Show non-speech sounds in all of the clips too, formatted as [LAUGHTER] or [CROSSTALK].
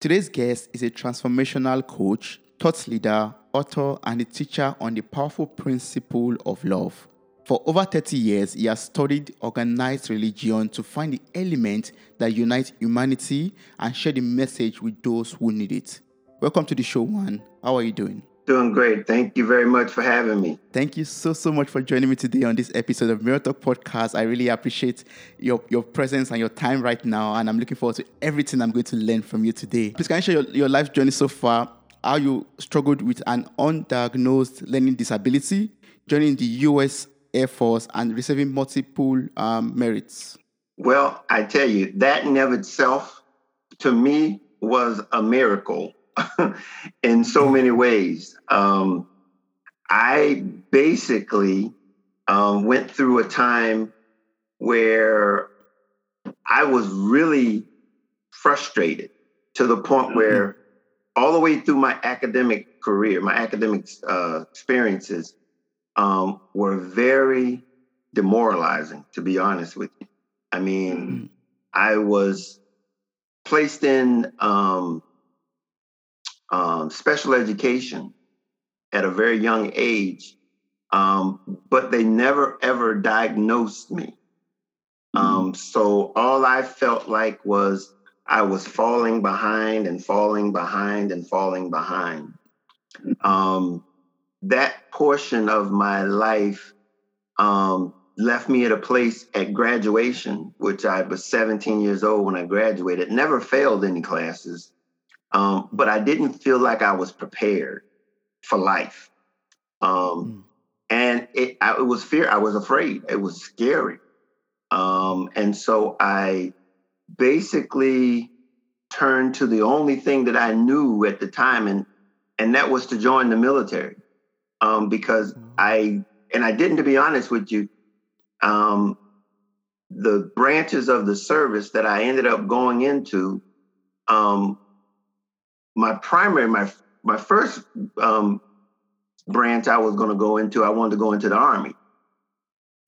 Today's guest is a transformational coach, thought leader, author, and a teacher on the powerful principle of love. For over 30 years, he has studied organized religion to find the element that unites humanity and share the message with those who need it. Welcome to the show, Juan. How are you doing? Doing great. Thank you very much for having me. Thank you so, so much for joining me today on this episode of Mirror Talk Podcast. I really appreciate your, your presence and your time right now, and I'm looking forward to everything I'm going to learn from you today. Please, can you share your, your life journey so far? How you struggled with an undiagnosed learning disability, joining the US Air Force, and receiving multiple um, merits? Well, I tell you, that in of itself, to me, was a miracle [LAUGHS] in so many ways. Um, I basically um, went through a time where I was really frustrated to the point mm-hmm. where, all the way through my academic career, my academic uh, experiences um, were very demoralizing, to be honest with you. I mean, mm-hmm. I was placed in um, um, special education at a very young age, um, but they never ever diagnosed me. Um, so all I felt like was I was falling behind and falling behind and falling behind. Um, that portion of my life um, left me at a place at graduation, which I was 17 years old when I graduated, never failed any classes, um, but I didn't feel like I was prepared for life. Um, mm. And it, I, it was fear. I was afraid. It was scary. Um, and so I basically turned to the only thing that I knew at the time, and and that was to join the military, um, because mm. I and I didn't, to be honest with you, um, the branches of the service that I ended up going into um, my primary, my my first um, branch I was going to go into, I wanted to go into the army.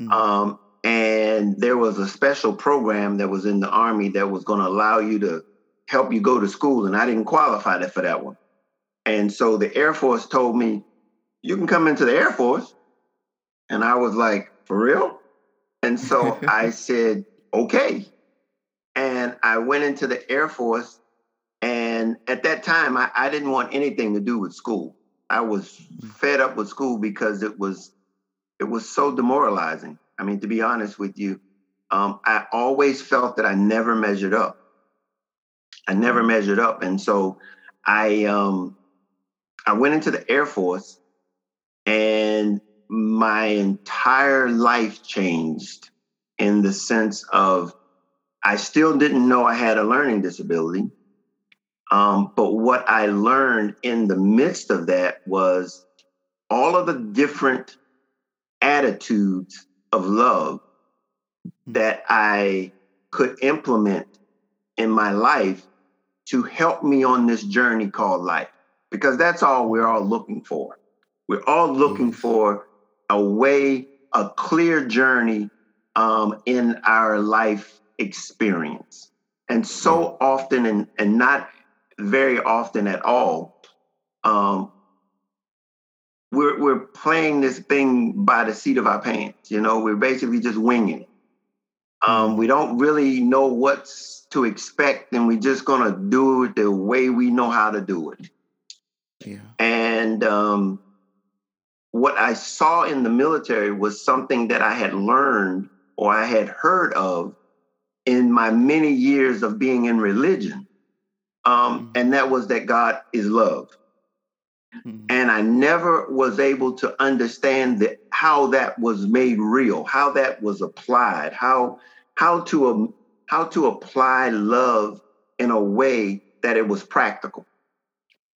Mm-hmm. Um, and there was a special program that was in the army that was going to allow you to help you go to school, and I didn't qualify for that one. And so the Air Force told me, "You can come into the Air Force," and I was like, "For real?" And so [LAUGHS] I said, "Okay." And I went into the Air Force and at that time, I, I didn't want anything to do with school. I was mm-hmm. fed up with school because it was it was so demoralizing. I mean, to be honest with you, um, I always felt that I never measured up. I never mm-hmm. measured up, and so I um, I went into the Air Force, and my entire life changed in the sense of I still didn't know I had a learning disability. Um, but what I learned in the midst of that was all of the different attitudes of love hmm. that I could implement in my life to help me on this journey called life. Because that's all we're all looking for. We're all looking for a way, a clear journey um, in our life experience. And so often, and, and not very often at all. Um, we're we're playing this thing by the seat of our pants. You know, we're basically just winging it. Um, we don't really know what's to expect, and we're just gonna do it the way we know how to do it. Yeah. And um, what I saw in the military was something that I had learned or I had heard of in my many years of being in religion um, mm-hmm. and that was that God is love. Mm-hmm. And I never was able to understand that how that was made real, how that was applied, how how to um, how to apply love in a way that it was practical,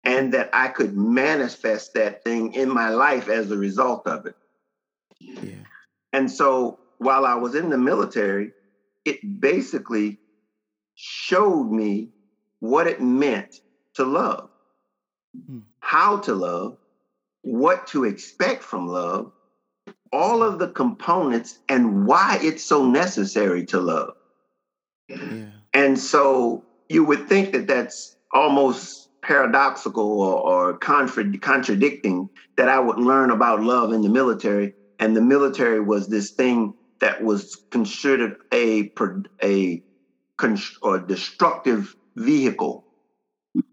and that I could manifest that thing in my life as a result of it. Yeah. And so while I was in the military, it basically showed me what it meant to love, mm. how to love, what to expect from love, all of the components, and why it's so necessary to love. Yeah. And so you would think that that's almost paradoxical or, or contra- contradicting that I would learn about love in the military, and the military was this thing that was considered a a or destructive vehicle.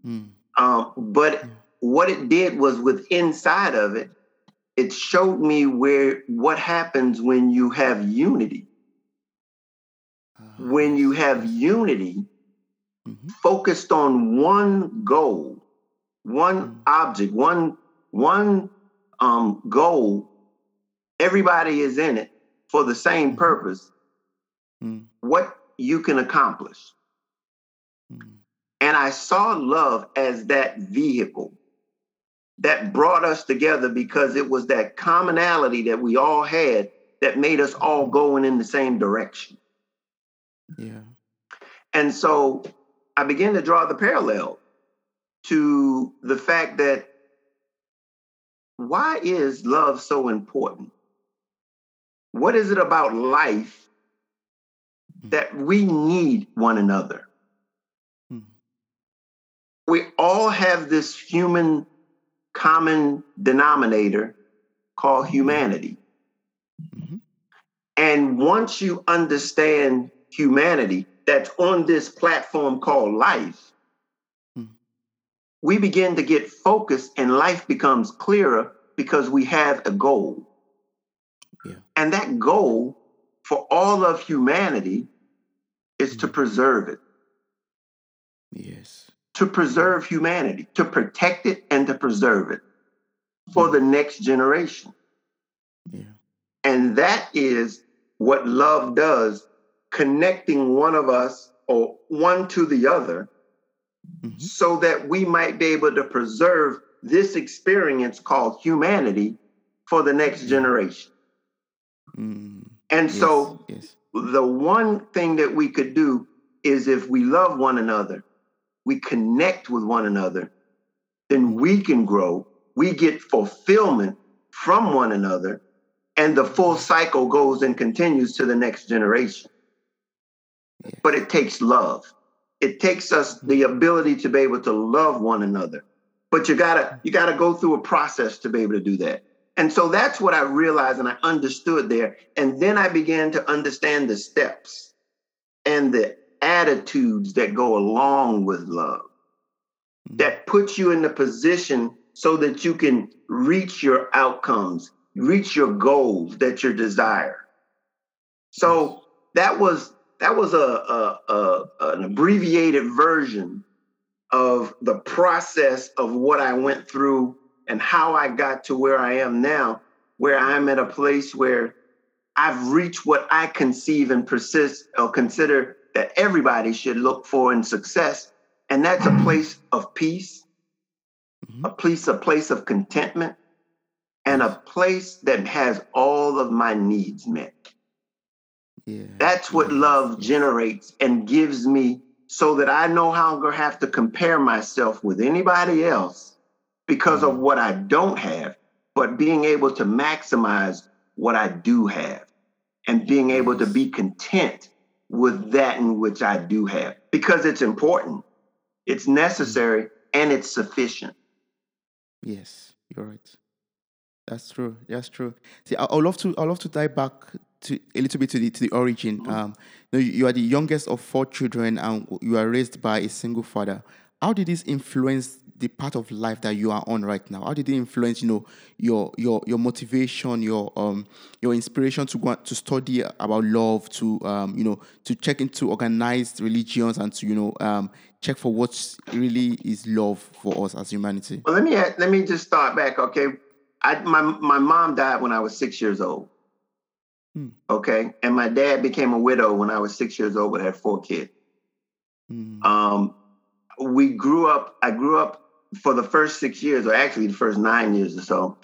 Mm. Um, but what it did was, with inside of it, it showed me where what happens when you have unity. Uh, when you have unity, mm-hmm. focused on one goal, one mm-hmm. object, one one um, goal, everybody is in it for the same mm-hmm. purpose. Mm. What you can accomplish. Mm. And I saw love as that vehicle that brought us together because it was that commonality that we all had that made us all going in the same direction. Yeah. And so I began to draw the parallel to the fact that why is love so important? What is it about life hmm. that we need one another? We all have this human common denominator called mm-hmm. humanity. Mm-hmm. And once you understand humanity that's on this platform called life, mm-hmm. we begin to get focused and life becomes clearer because we have a goal. Yeah. And that goal for all of humanity is mm-hmm. to preserve it. Yes to preserve humanity, to protect it and to preserve it for the next generation. Yeah. And that is what love does, connecting one of us or one to the other mm-hmm. so that we might be able to preserve this experience called humanity for the next generation. Mm. And yes, so yes. the one thing that we could do is if we love one another, we connect with one another, then we can grow. We get fulfillment from one another, and the full cycle goes and continues to the next generation. Yeah. But it takes love. It takes us hmm. the ability to be able to love one another. But you gotta you gotta go through a process to be able to do that. And so that's what I realized and I understood there. And then I began to understand the steps and the attitudes that go along with love mm-hmm. that puts you in the position so that you can reach your outcomes, reach your goals that you desire. So that was that was a, a, a an abbreviated version of the process of what I went through and how I got to where I am now, where I'm at a place where I've reached what I conceive and persist or consider that everybody should look for in success. And that's a place of peace, mm-hmm. a place, a place of contentment, and a place that has all of my needs met. Yeah. That's what yeah. love generates and gives me so that I no longer have to compare myself with anybody else because mm-hmm. of what I don't have, but being able to maximize what I do have and being able to be content with that in which I do have because it's important, it's necessary, and it's sufficient. Yes, you're right. That's true. That's true. See, I, would love to. I love to dive back to a little bit to the to the origin. Mm-hmm. Um, you, know, you are the youngest of four children, and you are raised by a single father. How did this influence the part of life that you are on right now? How did it influence, you know, your your your motivation, your um your inspiration to go to study about love, to um you know to check into organized religions and to you know um check for what really is love for us as humanity? Well, let me let me just start back. Okay, I my my mom died when I was six years old. Hmm. Okay, and my dad became a widow when I was six years old, but had four kids. Hmm. Um, we grew up. I grew up for the first six years, or actually the first nine years or so,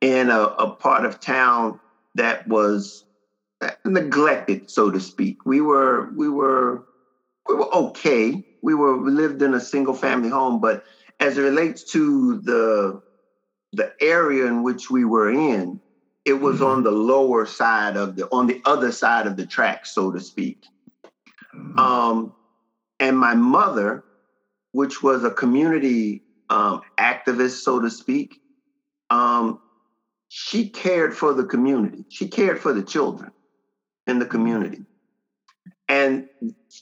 in a, a part of town that was neglected, so to speak. We were we were we were okay. We were we lived in a single family home, but as it relates to the the area in which we were in, it was mm-hmm. on the lower side of the on the other side of the track, so to speak. Mm-hmm. Um, and my mother which was a community um, activist, so to speak, um, she cared for the community. She cared for the children in the community. And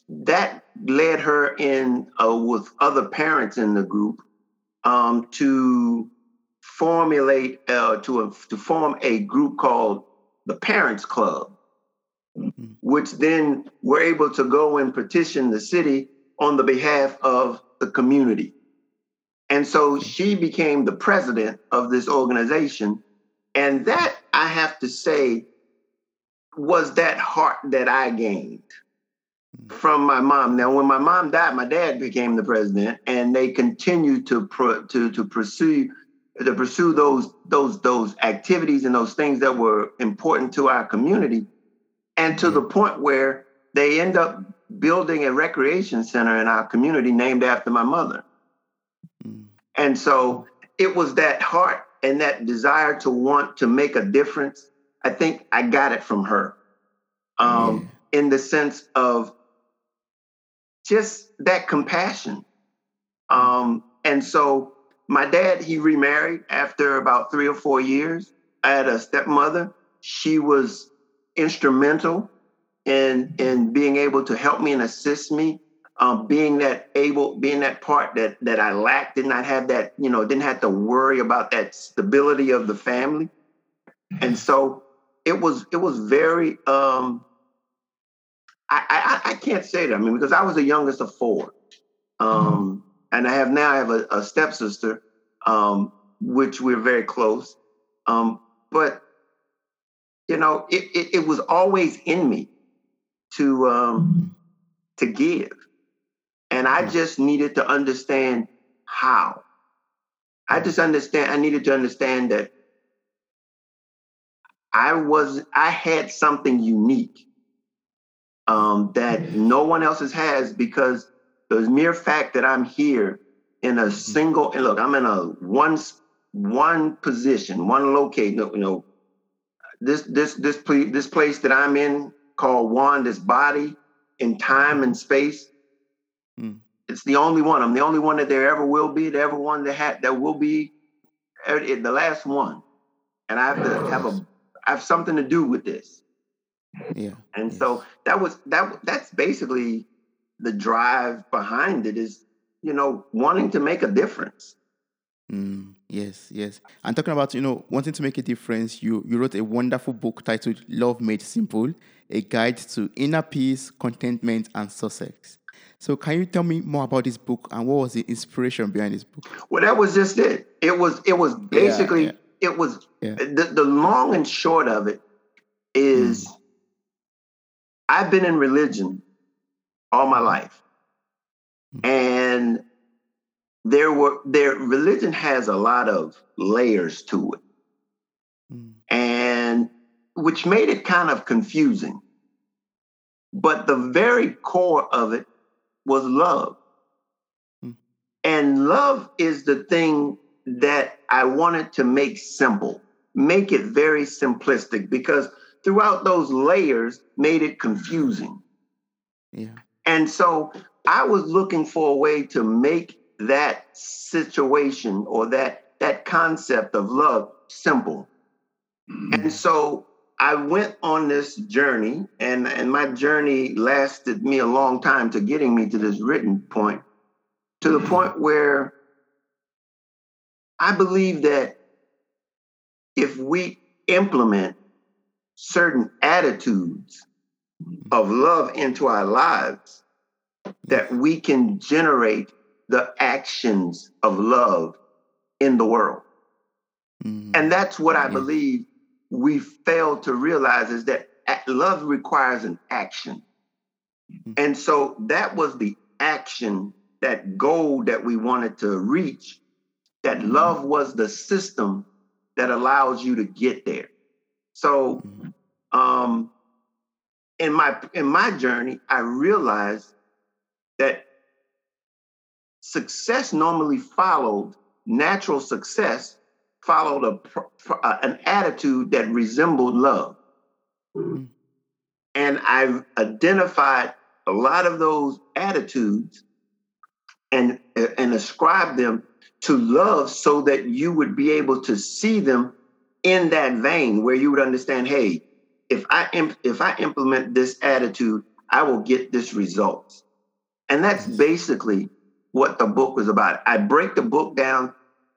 that led her in uh, with other parents in the group um, to formulate uh, to a, to form a group called the Parents Club, mm-hmm. which then were able to go and petition the city on the behalf of the community. And so she became the president of this organization. And that, I have to say, was that heart that I gained hmm. from my mom. Now, when my mom died, my dad became the president, and they continued to pro, to to pursue to pursue those those those activities and those things that were important to our community, and to hmm. the point where they end up building a recreation center in our community named after my mother. Mm. And so it was that heart and that desire to want to make a difference. I think I got it from her, um, yeah. in the sense of just that compassion. Um, and so my dad, he remarried after about three or four years. I had a stepmother. She was instrumental in in being able to help me and assist me. Um, being that able, being that part that that I lacked, did not have that, you know, didn't have to worry about that stability of the family. And so it was it was very um I, I, I can't say that. I mean, because I was the youngest of four, um, mm-hmm. and I have now I have a, a stepsister, um, which we're very close. Um, but you know, it, it, it was always in me to um, mm-hmm. to give, and I just needed to understand how. I just understand. I needed to understand that I was I had something unique um, that no one else has because the mere fact that I'm here in a single and look, I'm in a one one position, one location. You know, this this this place this place that I'm in called one, this body in time and space. Mm. It's the only one. I'm the only one that there ever will be. The ever one that had that will be er, the last one, and I have to have a I have something to do with this. Yeah. And yes. so that was that that's basically the drive behind it is, you know, wanting to make a difference. Mm, yes, yes. And talking about, you know, wanting to make a difference, you you wrote a wonderful book titled Love Made Simple, a guide to inner peace, contentment, and success. So can you tell me more about this book and what was the inspiration behind this book? Well, that was just it. It was it was basically yeah, yeah. it was yeah. the, the long and short of it is mm I've been in religion all my life. Hmm. And there were there religion has a lot of layers to it. Mm. And which made it kind of confusing. But the very core of it was love. Mm. And love is the thing that I wanted to make simple, make it very simplistic because throughout those layers made it confusing. Yeah. And so I was looking for a way to make that situation or that that concept of love simple. Mm-hmm. And so I went on this journey and and my journey lasted me a long time to getting me to this written point to the point where I believe that if we implement certain attitudes of love into our lives that we can generate the actions of love in the world. Mm-hmm. And that's what I believe we fail to realize is that love requires an action. Mm-hmm. And so that was the action, that goal that we wanted to reach, that mm-hmm. love was the system that allows you to get there. So mm-hmm. um, in my in my journey, I realized that success normally followed natural success followed a, uh, an attitude that resembled love. Mm-hmm. And I've identified a lot of those attitudes and and ascribe them to love so that you would be able to see them in that vein where you would understand hey if i imp- if i implement this attitude i will get this result and that's basically what the book was about i break the book down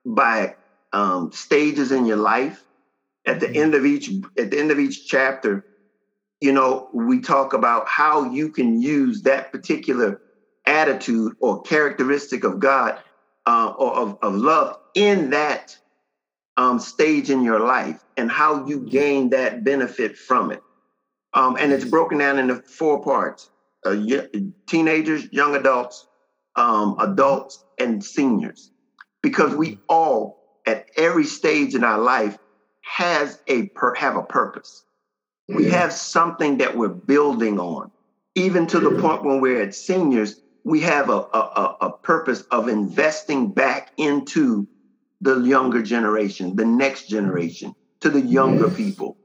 by um, stages in your life. At the end of each at the end of each chapter you know we talk about how you can use that particular attitude or characteristic of god uh, or of, of love in that um, stage in your life and how you gain that benefit from it. Um, and it's broken down into four parts uh, teenagers young adults um, adults and seniors. Because we all at every stage in our life has a per, have a purpose. We have something that we're building on. Even to the point when we're at seniors, we have a, a, a purpose of investing back into the younger generation, the next generation, to the younger yes. people.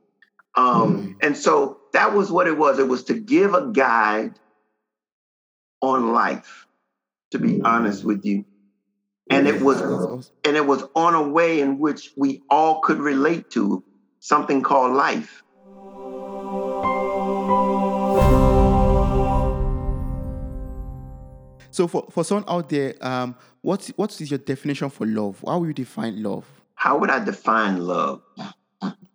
Um, mm. And so that was what it was. It was to give a guide on life, to be honest with you and it was and it was on a way in which we all could relate to something called life. So for, for someone out there um, what, what is your definition for love? How will you define love? How would i define love?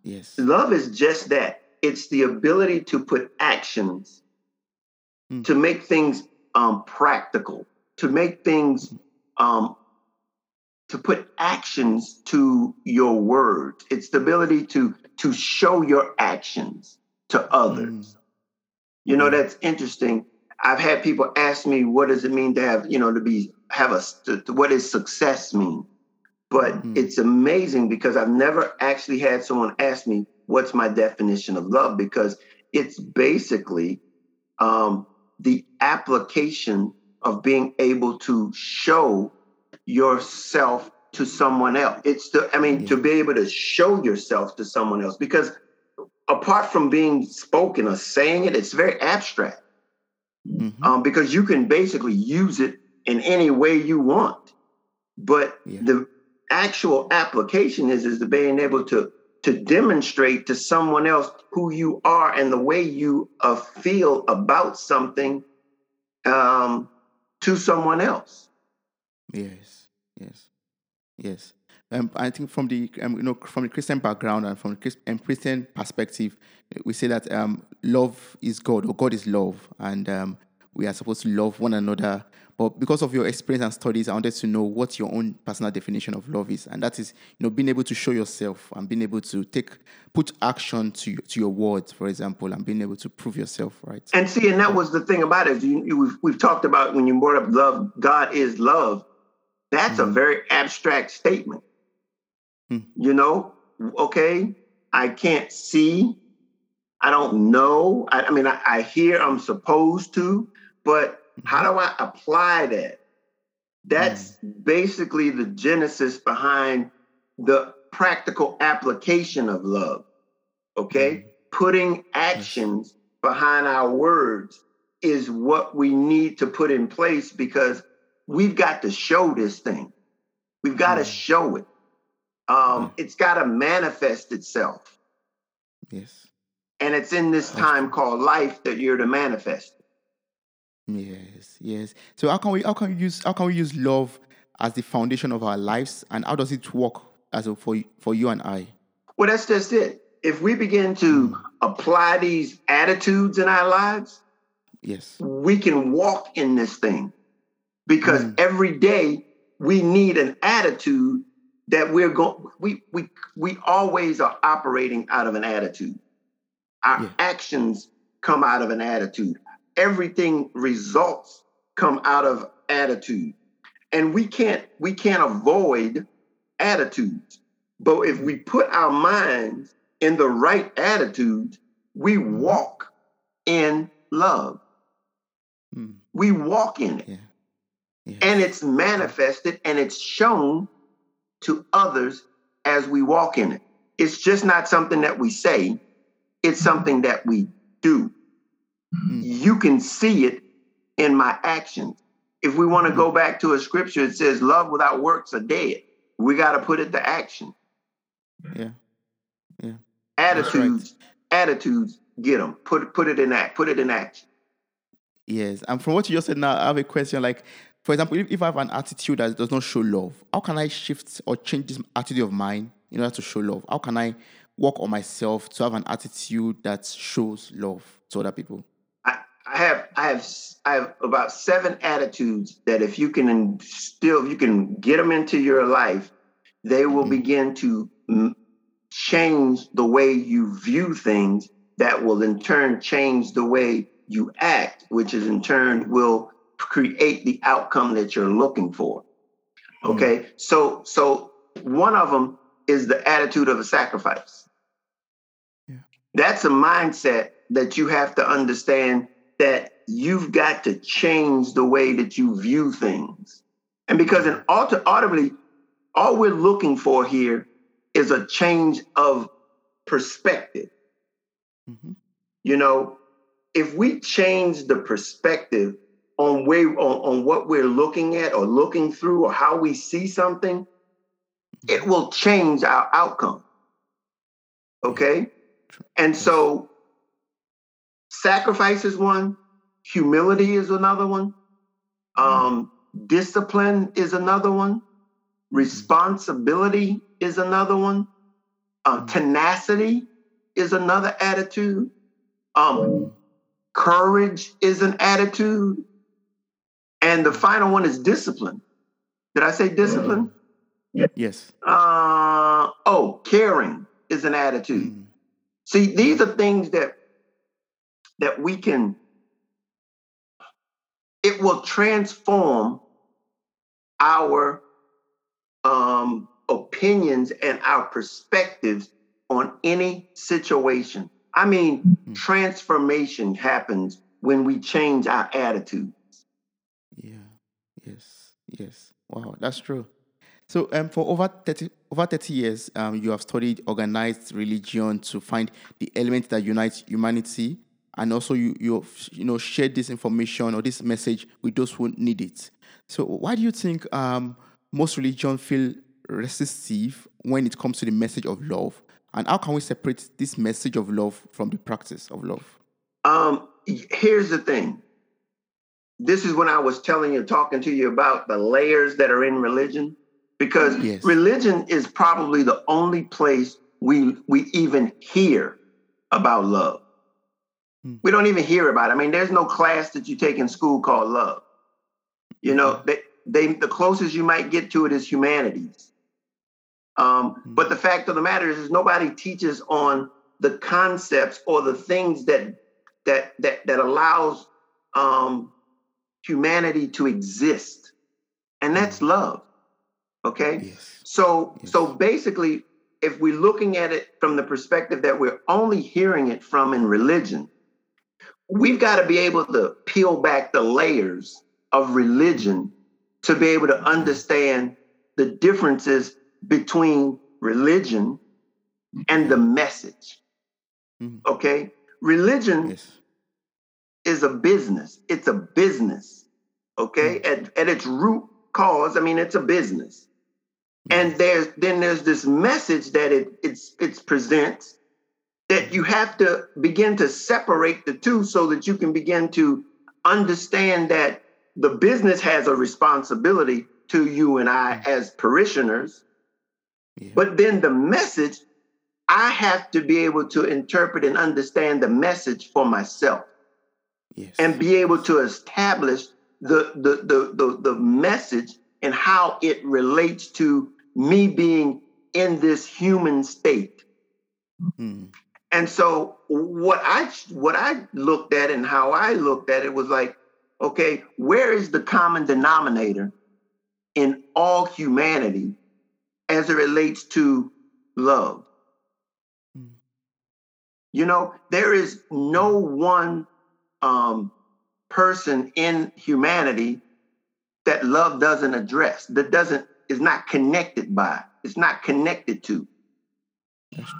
Yes. Love is just that. It's the ability to put actions mm. to make things um, practical to make things um, to put actions to your words. It's the ability to to show your actions to others. Mm. You know, that's interesting. I've had people ask me, what does it mean to have, you know, to be have a to, what does success mean? But mm. it's amazing because I've never actually had someone ask me what's my definition of love because it's basically um, the application of being able to show yourself to someone else. It's the, I mean, yeah. to be able to show yourself to someone else because apart from being spoken or saying it, it's very abstract. Mm-hmm. Um, because you can basically use it in any way you want. But yeah. the actual application is is the being able to to demonstrate to someone else who you are and the way you uh, feel about something um, to someone else. Yes, yes, yes. Um, I think from the um, you know from the Christian background and from the um, Christian perspective, we say that um, love is God or God is love, and um, we are supposed to love one another. But because of your experience and studies, I wanted to know what your own personal definition of love is, and that is you know being able to show yourself and being able to take put action to to your words, for example, and being able to prove yourself right. And see, and that was the thing about it. You, you, we've, we've talked about when you brought up love. God is love that's mm-hmm. a very abstract statement. Mm-hmm. You know, okay, I can't see, I don't know. I, I mean, I, I, hear I'm supposed to, but how mm-hmm. do I apply that? That's mm. basically the genesis behind the practical application of love. Okay? Mm. Putting actions behind our words is what we need to put in place because we've got to show this thing. We've got to mm. show it. Um, it's got to manifest itself. Yes. And it's in this time called life that you're to manifest. Yes, yes. So how can we how can we use how can we use love as the foundation of our lives, and how does it work as a, for for you and I? Well, that's just it. If we begin to mm. apply these attitudes in our lives, yes, we can walk in this thing because mm. every day we need an attitude that we're going we we we always are operating out of an attitude our yeah. actions come out of an attitude everything results come out of attitude and we can't we can't avoid attitudes but if we put our minds in the right attitude we mm-hmm. walk in love mm. we walk in it yeah. And it's manifested and it's shown to others as we walk in it. It's just not something that we say, it's something that we do. Mm-hmm. You can see it in my actions. If we want to go back to a scripture, it says, Love without works are dead. We got to put it to action. Yeah. Yeah. Attitudes, right. attitudes, get them. Put put it in act. Put it in action. Yes, and from what you just said now, I have a question. Like, for example, if, if I have an attitude that does not show love, how can I shift or change this attitude of mine in order to show love? How can I work on myself to have an attitude that shows love to other people? I, I have I have I have about seven attitudes that if you can instill, if you can get them into your life, they will mm-hmm. begin to change the way you view things. That will in turn change the way you act, which is in turn will create the outcome that you're looking for. Mm-hmm. Okay, mm. so so one of them is the attitude of a sacrifice. Yeah. That's a mindset that you have to understand that you've got to change the way that you view things. And because in audibly, all we're looking for here is a change of perspective. Mm-hmm. You know, if we change the perspective on way on, on what we're looking at or looking through or how we see something, it will change our outcome. Okay? And so sacrifice is one, humility is another one, um, discipline is another one, responsibility is another one, uh, tenacity is another attitude. Um, Courage is an attitude. And the final one is discipline. Did I say discipline? Yes. Uh, oh, caring is an attitude. Mm. See, these are things that that we can it will transform our um, opinions and our perspectives on any situation. I mean, mm-hmm. transformation happens when we change our attitudes. Yes. Yes. Wow, that's true. So, um, for over 30, over 30 years, um, you have studied organized religion to find the element that unites humanity, and also you you you know shared this information or this message with those who need it. So, why do you think um, most religions feel resistive when it comes to the message of love, and how can we separate this message of love from the practice of love? Um, here's the thing. This is when I was telling you, talking to you about the layers that are in religion, because yes. religion is probably the only place we we even hear about love. Hmm. We don't even hear about it. I mean, there's no class that you take in school called love. You know, they, they the closest you might get to it is humanities. Um, mm-hmm. But the fact of the matter is, is, nobody teaches on the concepts or the things that that that that allows um, humanity to exist, and that's mm-hmm. love. Okay, yes. so yes. so basically, if we're looking at it from the perspective that we're only hearing it from in religion, we've got to be able to peel back the layers of religion to be able to mm-hmm. understand the differences between religion and the message. Mm-hmm. Okay? Religion yes. Is a business. It's a business. Okay? Mm-hmm. At, at its root cause, I mean, it's a business. Mm-hmm. And there's then there's this message that it it's it's presents that you have to begin to separate the two so that you can begin to understand that the business has a responsibility to you and I mm. as parishioners but then the message, I have to be able to interpret and understand the message for myself. Yes. And be able to establish the, the, the, the, the message and how it relates to me being in this human state. Mm. And so what I what I looked at and how I looked at it was like, okay, where is the common denominator in all humanity as it relates to love. Mm. You know, there is no one um, person in humanity that love doesn't address, that doesn't is not connected by, it's not connected to.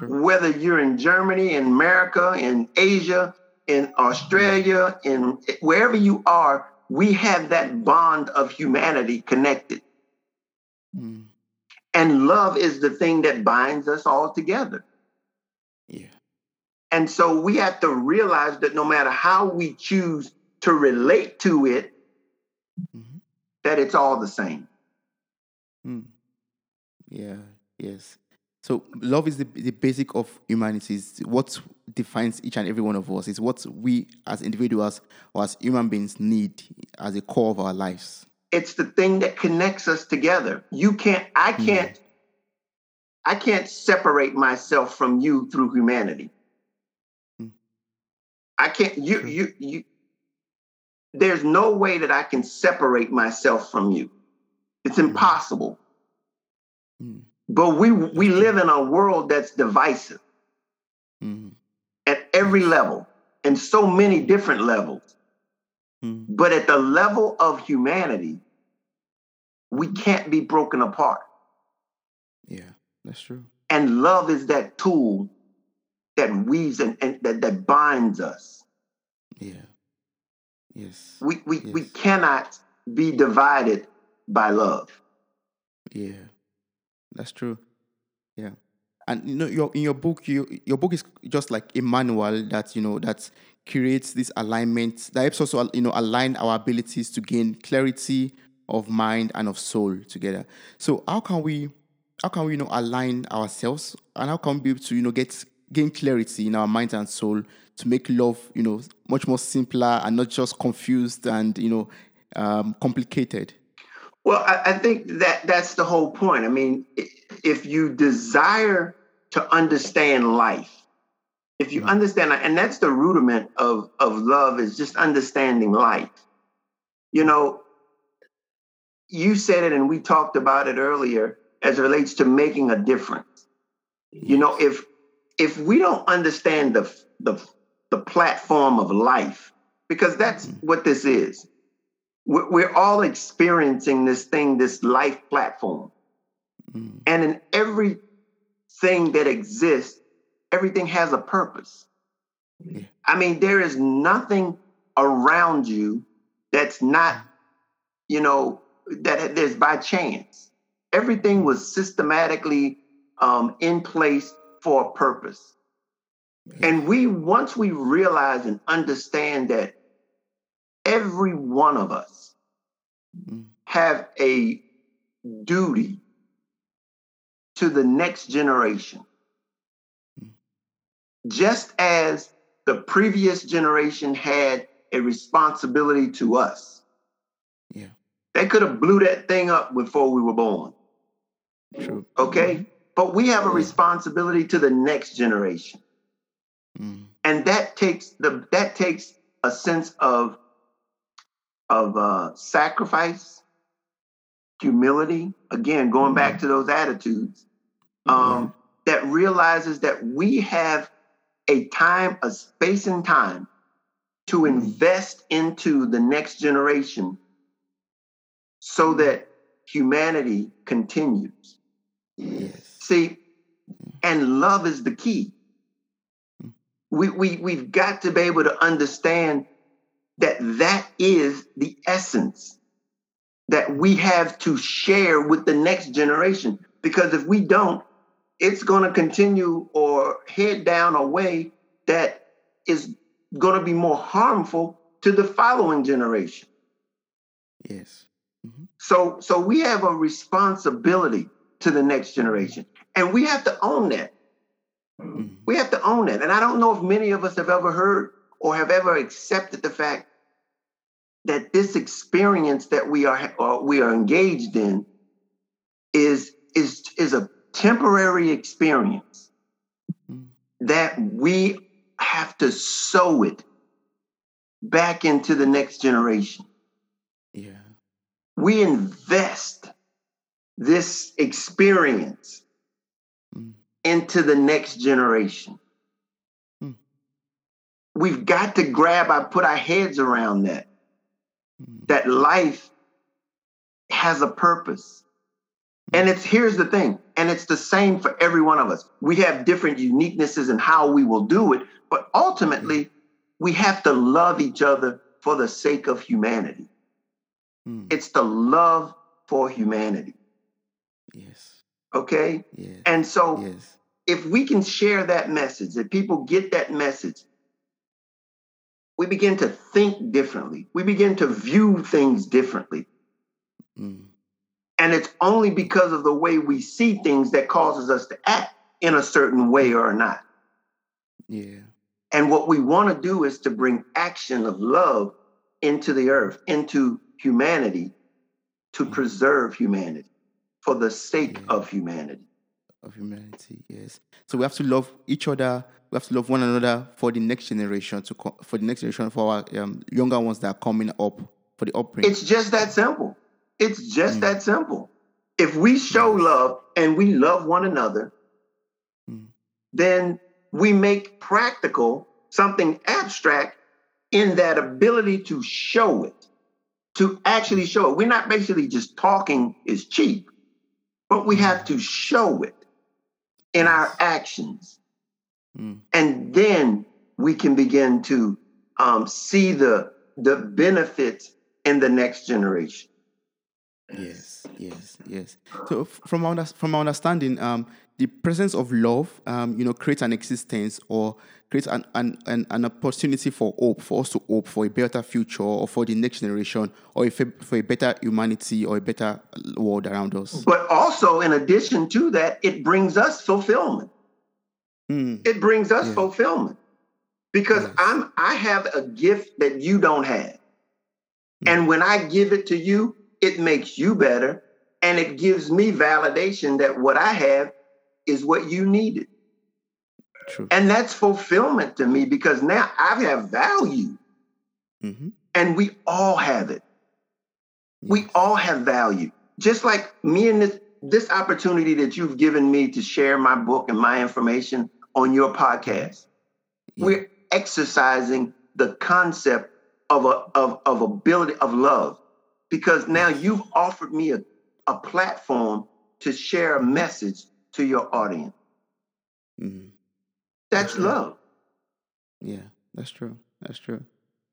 Whether you're in Germany, in America, in Asia, in Australia, in wherever you are, we have that bond of humanity connected. Mm. And love is the thing that binds us all together. Yeah. And so we have to realize that no matter how we choose to relate to it, Mhm. that it's all the same. Mm. Yeah. Yes. So love is the, the basic of humanity. It's what defines each and every one of us. It's what we as individuals or as human beings need as a core of our lives. It's the thing that connects us together. You can't, I can't, I can't separate myself from you through humanity. I can't, you, you, you, there's no way that I can separate myself from you. It's impossible. Mm. But we we live in a world that's divisive Mm. at every level and so many different levels. Mm. But at the level of humanity, we can't be broken apart. Yeah, that's true. And love is that tool that weaves and, and that, that binds us. Yeah. Yes. We we, we cannot be divided by love. Yeah, that's true. Yeah, and you know, your in your book, you your book is just like a manual that you know that creates this alignment that helps us to you know align our abilities to gain clarity of mind and of soul together. So how can we how can we you know align ourselves and how can we be able to you know get gain clarity in our mind and soul to make love you know much more simpler and not just confused and you know um, complicated. Well, I, I think that that's the whole point. I mean, if you desire to understand life, if you Mhm. understand, and that's the rudiment of of love is just understanding life. You know, you said it, and we talked about it earlier as it relates to making a difference. You know, if if we don't understand the the the platform of life, because that's Mhm. what this is we're, we're all experiencing this thing, this life platform. Mm, And in everything that exists, everything has a purpose. Yeah. I mean, there is nothing around you that's not, you know, that there's by chance. Everything was systematically um, in place for a purpose. And we, once we realize and understand that every one of us Mm. have a duty to the next generation. Mm. Just as the previous generation had a responsibility to us. Yeah. They could have blew that thing up before we were born. True. Okay? But we have a responsibility to the next generation. Mm, and that takes the that takes a sense of of uh, sacrifice, humility. Again, going back to those attitudes, um, that realizes that we have a time, a space, and time to invest into the next generation, so that humanity continues. Yes. See, and love is the key. Mm. We, we, we've got to be able to understand that that is the essence that we have to share with the next generation. Because if we don't, it's going to continue or head down a way that is going to be more harmful to the following generation. Yes. Mhm. So, so we have a responsibility to the next generation, and we have to own that. Mm, We have to own that. And I don't know if many of us have ever heard or have ever accepted the fact that this experience that we are or we are engaged in is is is a temporary experience mm, that we have to sow it back into the next generation. Yeah. We invest this experience Mm, into the next generation. Hmm. We've got to grab, I put our heads around that, mm, that life has a purpose. And it's here's the thing, and it's the same for every one of us. We have different uniquenesses in how we will do it, but ultimately, we have to love each other for the sake of humanity. Mm. It's the love for humanity. Yes. Okay? Yes. And so yes. if we can share that message, if people get that message, we begin to think differently. We begin to view things differently. Mm. And it's only because of the way we see things that causes us to act in a certain way or not. Yeah. And what we want to do is to bring action of love into the earth, into humanity, to mm. preserve humanity for the sake yeah. of humanity. Of humanity, yes. So we have to love each other. We have to love one another for the next generation, to co- for the next generation, for our um, younger ones that are coming up, for the upbringing. It's just that simple. It's just mm. that simple. If we show love and we love one another, mm. then we make practical something abstract in that ability to show it, to actually show it. We're not basically just talking is cheap, but we have to show it in our actions. Mm. And then we can begin to um, see the, the benefits in the next generation. Yes, yes, yes. So from our, from our understanding, um, the presence of love, um, you know, creates an existence or creates an, an, an, an, opportunity for hope, for us to hope for a better future or for the next generation or if for a better humanity or a better world around us. But also, in addition to that, it brings us fulfillment. Mm. It brings us yeah. fulfillment because yes. I'm I have a gift that you don't have, mm. and when I give it to you, it makes you better, and it gives me validation that what I have is what you needed. True. And that's fulfillment to me because now I have value. Mm-hmm. And we all have it. Yes. We all have value. Just like me and this, this opportunity that you've given me to share my book and my information on your podcast. Yeah. We're exercising the concept of a of, of ability of love because now you've offered me a, a platform to share a message to your audience. Mm-hmm. That's, that's love. Yeah, that's true. That's true.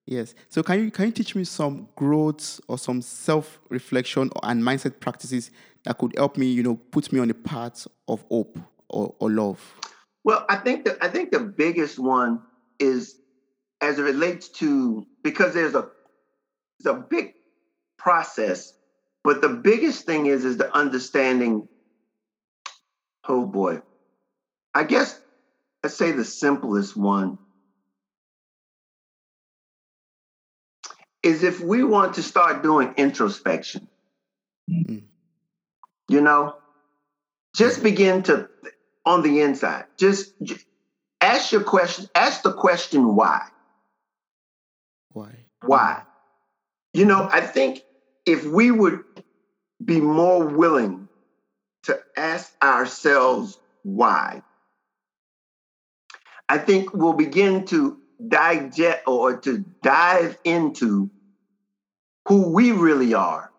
Yes. So can you can you teach me some growth or some self-reflection and mindset practices that could help me, you know, put me on the path of hope or, or love? Well, I think that I think the biggest one is as it relates to because there's a there's a big process, but the biggest thing is is the understanding Oh boy. I guess let's say the simplest one is if we want to start doing introspection. Mm-hmm. You know, just begin to on the inside. Just, just ask your question, ask the question why. Why? Why? You know, I think if we would be more willing to ask ourselves why, I think we'll begin to digest or to dive into who we really are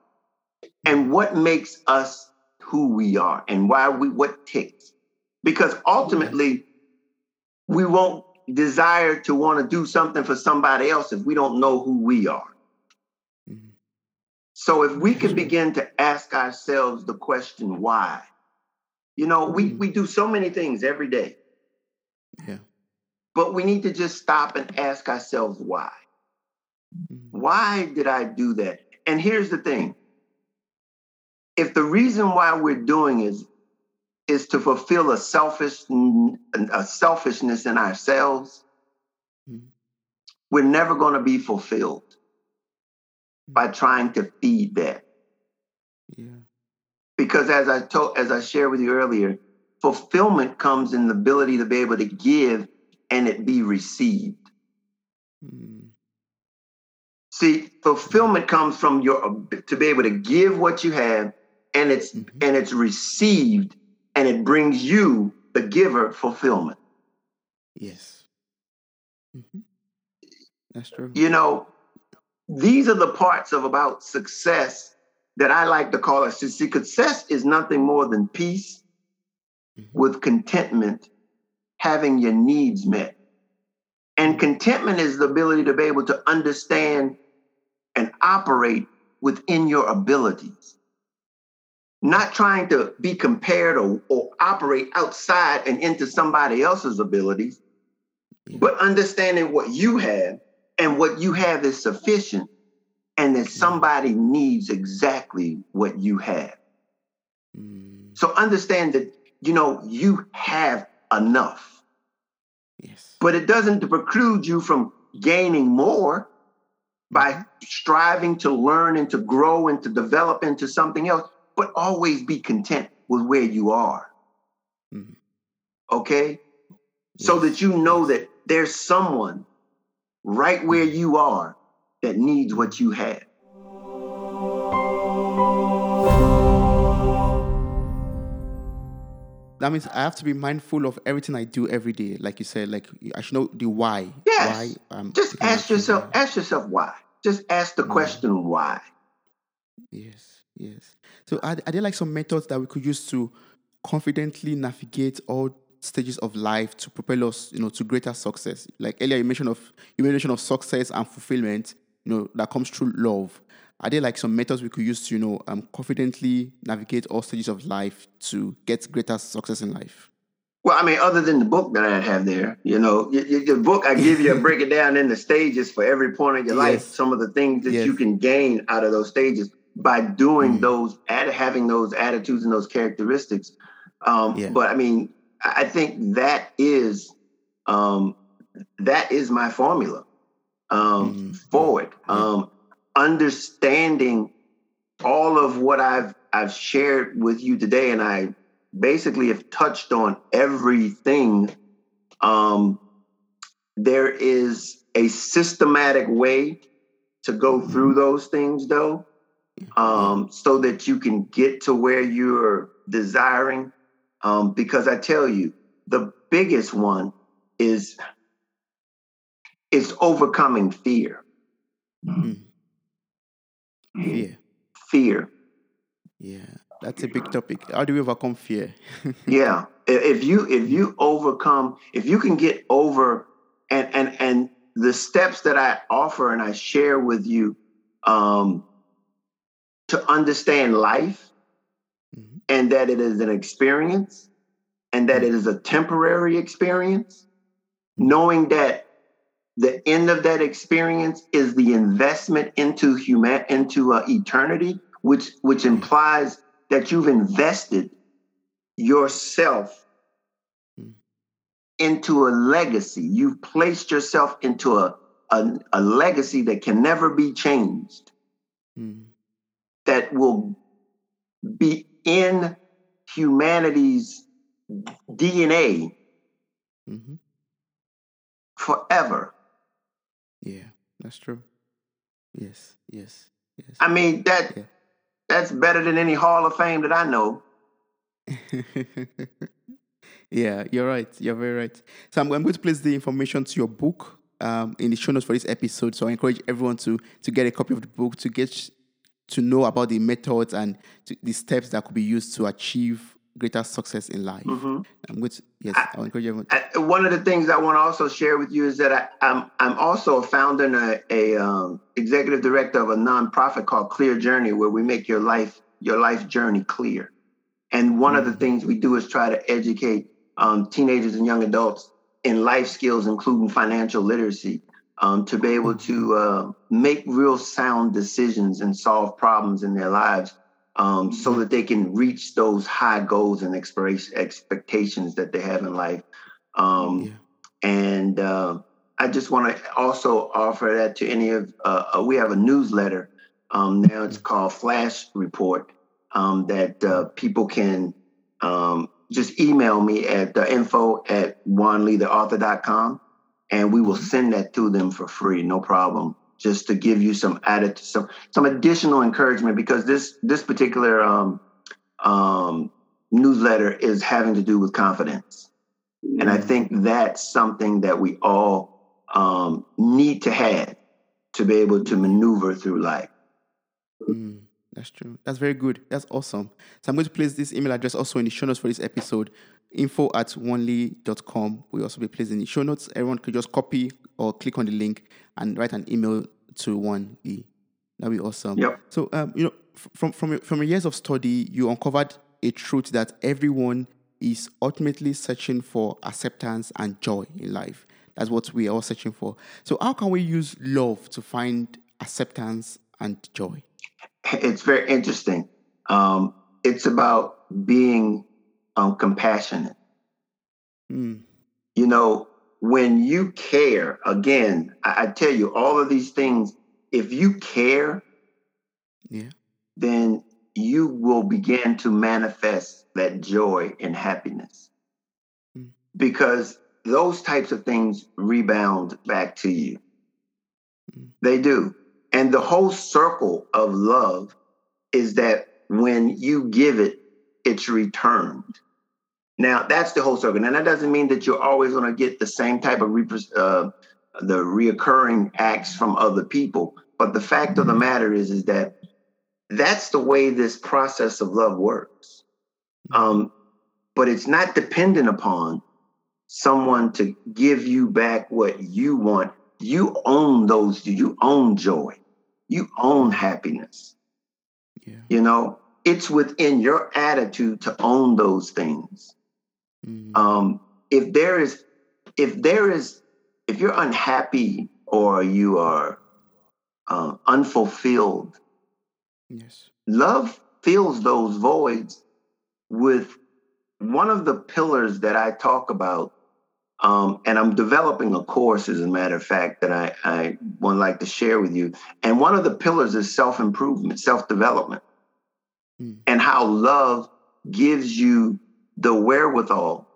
and what makes us who we are and why we what ticks. Because ultimately, we won't desire to want to do something for somebody else if we don't know who we are. So if we can begin to ask ourselves the question why, you know, we, mm-hmm. we do so many things every day. Yeah. But we need to just stop and ask ourselves why. Mm-hmm. Why did I do that? And here's the thing. If the reason why we're doing is is to fulfill a selfish a selfishness in ourselves, mm-hmm. we're never going to be fulfilled by trying to feed that. Yeah. Because as I told, as I shared with you earlier, fulfillment comes in the ability to be able to give and it be received. Mm. See, fulfillment comes from your to be able to give what you have, and it's mm-hmm. and it's received, and it brings you, the giver, fulfillment. Yes. Mm-hmm. That's true. You know, these are the parts of about success that I like to call it. See, success is nothing more than peace mm-hmm. with contentment, having your needs met. And contentment is the ability to be able to understand and operate within your abilities. Not trying to be compared or, or operate outside and into somebody else's abilities, Yeah. but understanding what you have and what you have is sufficient, and that somebody needs exactly what you have. Mm, So understand that, you know, you have enough, yes. but it doesn't preclude you from gaining more by striving to learn and to grow and to develop into something else, but always be content with where you are. Mhm. Okay? So that you know that there's someone right where mm. you are that needs what you have. That means I have to be mindful of everything I do every day. Like you said, like I should know the why. Yes. Why I'm Just ask yourself, ask yourself why. Just ask the mm. question why. Yes, yes. So are, are there like some methods that we could use to confidently navigate all stages of life to propel us, you know, to greater success? Like earlier you mentioned of you mentioned of success and fulfillment, you know, that comes through love. Are there like some methods we could use to, you know, um, confidently navigate all stages of life to get greater success in life? Well, I mean, other than the book that I have there, you know, the book I give you, I [LAUGHS] break it down in the stages for every point of your life. Some of the things that you can gain out of those stages by doing Mm. those, at having those attitudes and those characteristics. Um, Yeah. But I mean, I think that is um, that is my formula um, Mm. forward. Yeah. Um, understanding all of what I've I've shared with you today, and I basically have touched on everything. Um, there is a systematic way to go through those things, though, um, so that you can get to where you're desiring. Um, because I tell you, the biggest one is is overcoming fear. Mm. Fear. Fear. Yeah. That's a big topic. How do we overcome fear? [LAUGHS] yeah if you if you overcome if you can get over and and and the steps that i offer and i share with you um to understand life. And that it is an experience and that it is a temporary experience knowing that the end of that experience is the investment into human into uh, eternity which which implies that you've invested yourself Mm. into a legacy you've placed yourself into a, a a legacy that can never be changed Mm. that will be in humanity's DNA Mhm. forever. Yeah, that's true. Yes, yes, yes. I mean that Yeah. that's better than any Hall of Fame that I know. [LAUGHS] yeah, you're right. You're very right. So I'm, I'm going to place the information to your book um, in the show notes for this episode. So I encourage everyone to to get a copy of the book to get to know about the methods and to, the steps that could be used to achieve greater success in life. Mhm. I'm going to yes, I'll encourage everyone. I, one of the things I want to also share with you is that I, I'm I'm also a founder and a, a um, executive director of a nonprofit called Clear Journey, where we make your life your life journey clear. And one of the things we do is try to educate um, teenagers and young adults in life skills, including financial literacy, um, to be able to uh, make real sound decisions and solve problems in their lives um, so that they can reach those high goals and expectations that they have in life. Um, Yeah. And uh, I just want to also offer that to any of, uh, uh, we have a newsletter um, now, it's called Flash Report, um, that uh, people can um, just email me at the info at wanleetheauthor.com and we will send that to them for free, no problem. Just to give you some added some some additional encouragement because this this particular um, um, newsletter is having to do with confidence, and I think that's something that we all um, need to have to be able to maneuver through life. Mm, that's true. That's very good. That's awesome. So I'm going to place this email address also in the show notes for this episode. Info at onely.com will also be placed in the show notes. Everyone could just copy or click on the link and write an email to Juan Lee. That'd be awesome. Yep. So, um, you know, from from from your years of study, you uncovered a truth that everyone is ultimately searching for acceptance and joy in life. That's what we are all searching for. So, how can we use love to find acceptance and joy? It's very interesting. Um, it's about being um, compassionate. Mm. You know, when you care, again, I, I tell you, all of these things, if you care, Yeah. then you will begin to manifest that joy and happiness. Mm. Because those types of things rebound back to you. Mm. They do. And the whole circle of love is that when you give it, it's returned. Now, that's the whole circle. And that doesn't mean that you're always going to get the same type of uh, the reoccurring acts from other people. But the fact of the matter is, is that that's the way this process of love works. Um, but it's not dependent upon someone to give you back what you want. You own those, you own joy, you own happiness. Yeah. You know, it's within your attitude to own those things. Mm. Um, if there is, if there is, if you're unhappy or you are uh, unfulfilled, yes. love fills those voids with one of the pillars that I talk about. Um, and I'm developing a course, as a matter of fact, that I, I would like to share with you. And one of the pillars is self improvement, self development, Mm. and how love gives you the wherewithal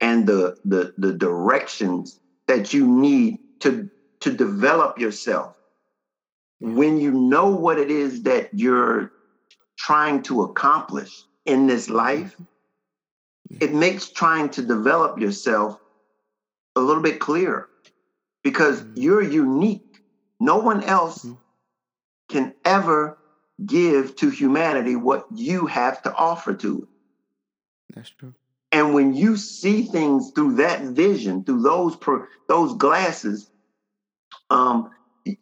and the, the, the directions that you need to, to develop yourself. When you know what it is that you're trying to accomplish in this life, it makes trying to develop yourself a little bit clearer because Mm. you're unique. No one else Mhm. can ever give to humanity what you have to offer to it. That's true. And when you see things through that vision, through those per, those glasses, um,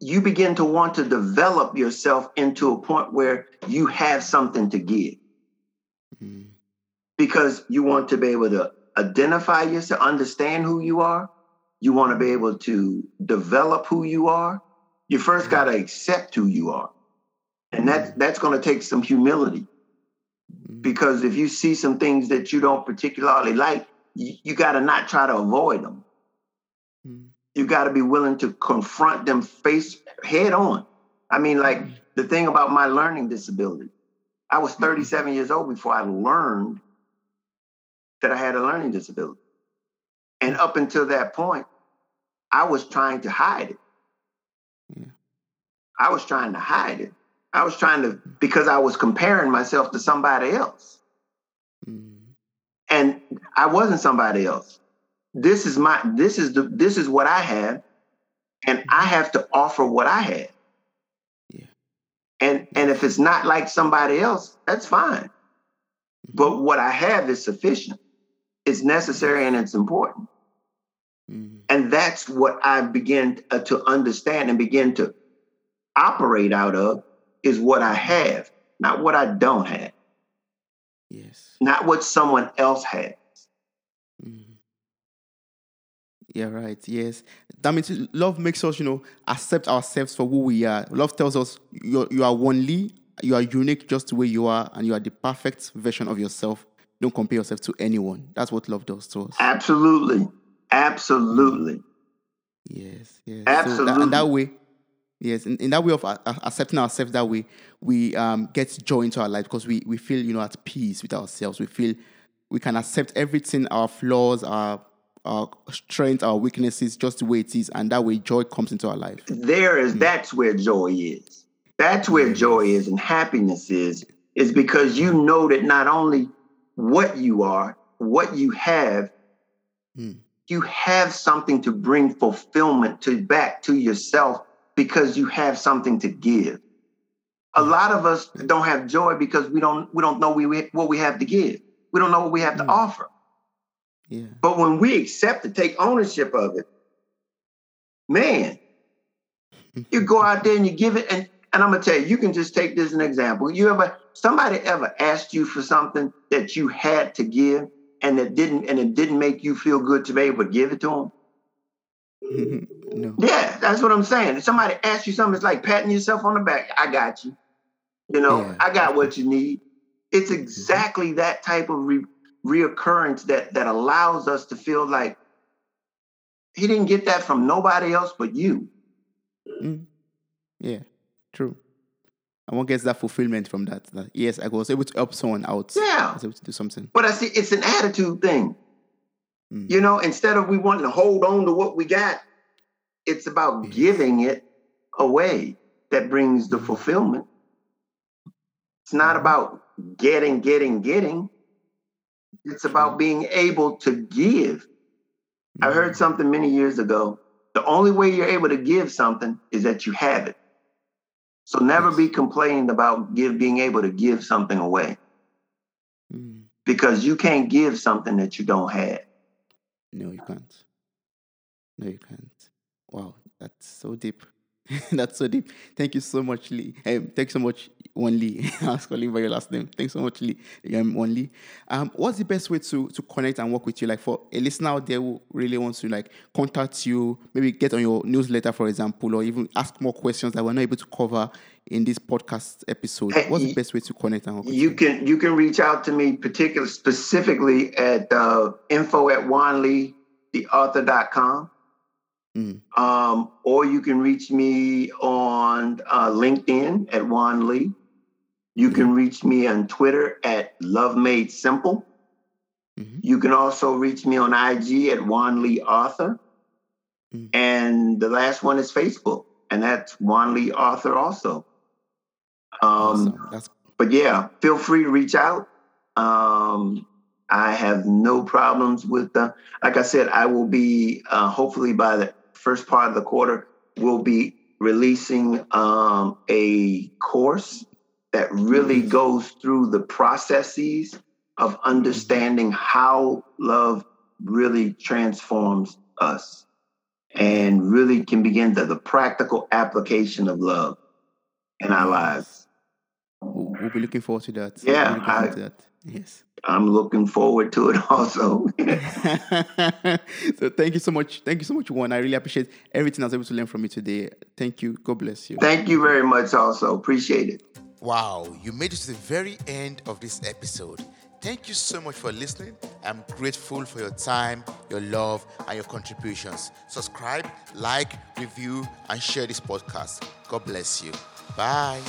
you begin to want to develop yourself into a point where you have something to give Mm. because you want to be able to identify yourself, understand who you are. You want to be able to develop who you are. You first got to accept who you are. And that, that's going to take some humility. Because if you see some things that you don't particularly like, you, you got to not try to avoid them. Mm. You got to be willing to confront them face head on. I mean, like mm. the thing about my learning disability, I was mm-hmm. 37 years old before I learned that I had a learning disability. And mm. up until that point, I was trying to hide it. Yeah. I was trying to hide it. I was trying to, because I was comparing myself to somebody else. Mm. and I wasn't somebody else. This is my this is the this is what I have, and I have to offer what I have. Yeah. And and if it's not like somebody else, that's fine. But what I have is sufficient. It's necessary and it's important. Mm. And that's what I begin uh, to understand and begin to operate out of is what I have, not what I don't have, Yes. not what someone else has. Mm. Yeah, right. Yes. That means love makes us, you know, accept ourselves for who we are. Love tells us you you are only, you are unique just the way you are, and you are the perfect version of yourself. Don't compare yourself to anyone. That's what love does to us. Absolutely. Absolutely. Yes, yes. So that, Absolutely. and that way, yes, in, in that way of uh, accepting ourselves, that way we um, get joy into our life because we, we feel, you know, at peace with ourselves. We feel we can accept everything, our flaws, our our strengths, our weaknesses, just the way it is, and that way joy comes into our life. There is that's where joy is. That's where joy is and happiness is, is because you know that not only what you are, what you have, Hmm. you have something to bring fulfillment to back to yourself because you have something to give. A lot of us don't have joy because we don't we don't know we, what we have to give. We don't know what we have to Hmm. offer. Yeah. But when we accept to take ownership of it, man, [LAUGHS] you go out there and you give it, and And I'm gonna tell you, you can just take this as an example. You ever somebody ever asked you for something that you had to give and it didn't and it didn't make you feel good to be able to give it to them? [LAUGHS] no. Yeah, that's what I'm saying. If somebody asks you something, it's like patting yourself on the back. I got you. You know, Yeah. I got what you need. It's exactly that type of re- reoccurrence that that allows us to feel like he didn't get that from nobody else but you. Mm. Yeah, true. And one gets that fulfillment from that. That yes, I was able to help someone out. Yeah. I was able to do something. But I see it's an attitude thing. Mm. You know, instead of we wanting to hold on to what we got, it's about giving it away that brings the fulfillment. It's not Mhm. about getting, getting, getting. It's about being able to give. I heard Mm. something many years ago. The only way you're able to give something is that you have it. So never be complaining about give being able to give something away Mm. because you can't give something that you don't have. No, you can't. No, you can't. Wow, that's so deep. [LAUGHS] that's so deep. Thank you so much, Lee. Um, thank you so much, Juan Lee. [LAUGHS] I was calling by your last name. Thanks so much, Lee. Um, Juan Lee. Um, what's the best way to to connect and work with you? Like for a listener out there who really wants to like contact you, maybe get on your newsletter, for example, or even ask more questions that we're not able to cover in this podcast episode. What's the best way to connect and You can you can reach out to me particular specifically at uh, info at wanleetheauthor.com. Mm. Um, or you can reach me on uh, LinkedIn at Juan Lee. You can reach me on Twitter at Love Made Simple. Mhm. You can also reach me on IG at Juan Lee Author. Mm. And the last one is Facebook, and that's Juan Lee Author also. Um, Awesome. But yeah, feel free to reach out. Um, I have no problems with the. Like I said, I will be uh, hopefully by the first part of the quarter. We'll be releasing um, a course that really goes through the processes of understanding how love really transforms us and really can begin to the practical application of love in our lives. We'll, we'll be looking forward to that. Yeah, We'll be looking forward I- to that. Yes. I'm looking forward to it [LAUGHS] also. [LAUGHS] so thank you so much. Thank you so much, Juan. I really appreciate everything I was able to learn from you today. Thank you. God bless you. Thank you very much, also. Appreciate it. Wow, you made it to the very end of this episode. Thank you so much for listening. I'm grateful for your time, your love, and your contributions. Subscribe, like, review, and share this podcast. God bless you. Bye.